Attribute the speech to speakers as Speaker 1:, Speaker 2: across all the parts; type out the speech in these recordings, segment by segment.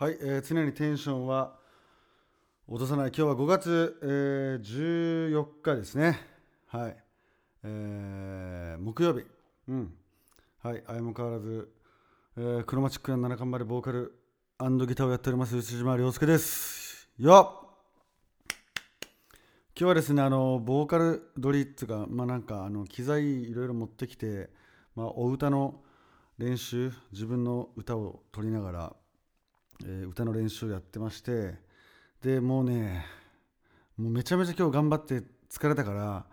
Speaker 1: はい、えー常にテンションは落とさない。今日は5月、えー14日ですね。はい、えー木曜日。うん。はい相も変わらず、えークロマチックな七冠までボーカルギターをやっております内島亮介です。よっ。今日はですねあのボーカル撮りっていうかまあなんかあの機材いろいろ持ってきて、まあ、お歌の練習自分の歌を撮りながらえ歌の練習をやってましてでもうねもうめちゃめちゃ今日頑張って疲れたから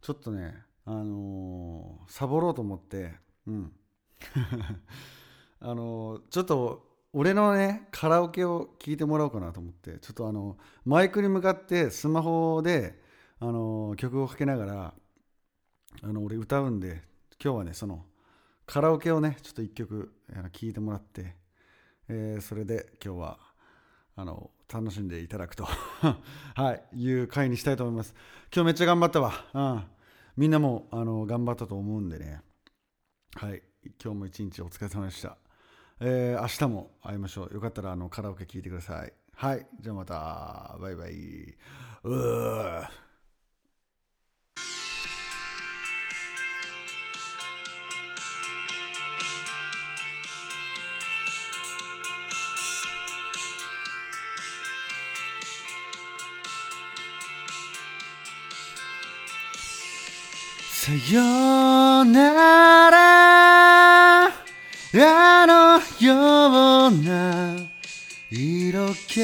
Speaker 1: ちょっとねあのーサボろうと思ってうん。あのーちょっと俺のねカラオケを聴いてもらおうかなと思ってちょっとあのマイクに向かってスマホで、あの曲をかけながらあの俺歌うんで今日はねそのカラオケをねちょっと一曲聴いてもらってえーそれで今日はあの楽しんでいただくと、はい、いう回にしたいと思います。今日めっちゃ頑張ったわ。うん、みんなもあの頑張ったと思うんでね。はい、今日も一日お疲れ様でした。えー明日も会いましょう。よかったらあのカラオケ聞いてください。はい、じゃあまた。バイバイ。うーさよなら。あのような色気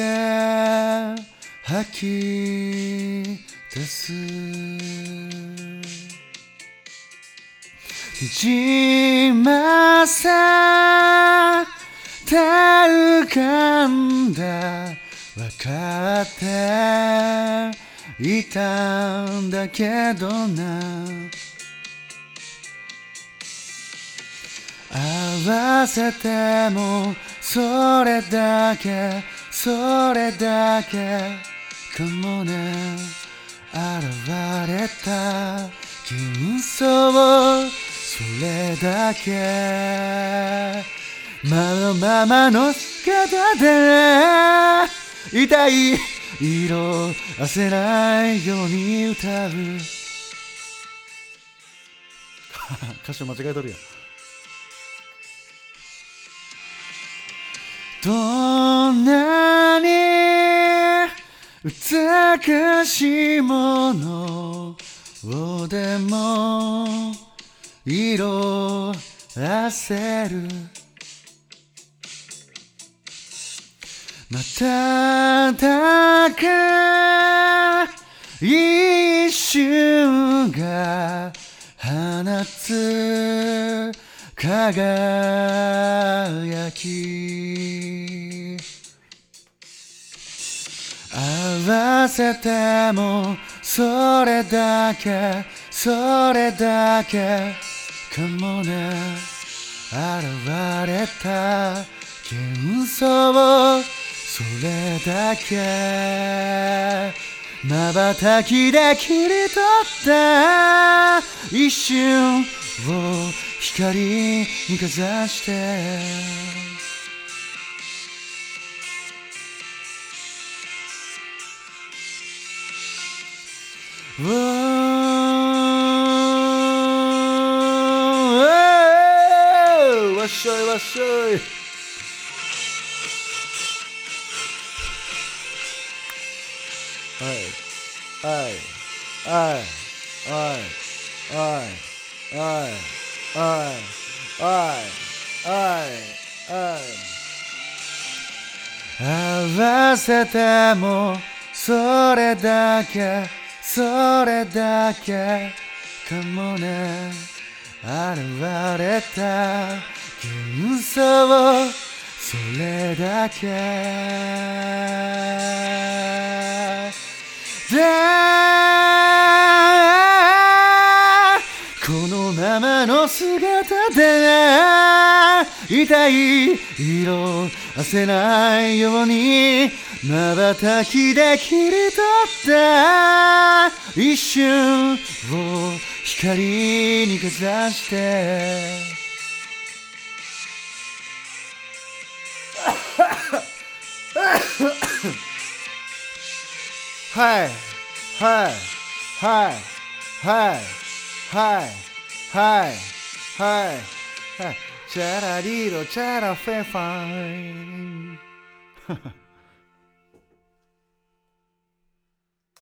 Speaker 1: 吐き出す。じまさて浮かんだ。わかっていたんだけどな。合わせてもそれだけそれだけかもね現れた幻想それだけ。まのままの姿で痛い色あせないように歌う。歌詞間違えとるよどんなに美しいものをでも色あせる。瞬く一瞬が放つ輝き。せてもそれだけそれだけかもね現れた幻想それだけ。瞬きで切り取った一瞬を光にかざして。ーわっしょいわっしょい。はい。はい。はい。はい。はい。はい。はい。はい。はい。合わせてもそれだけ。それだけかもね。現れた幻想。それだけ。でこのままの姿で痛い色あせないように瞬きで切り取った一瞬を光にかざして。はいはいはいはいはいはいはいチャラリロチャラフェファイン。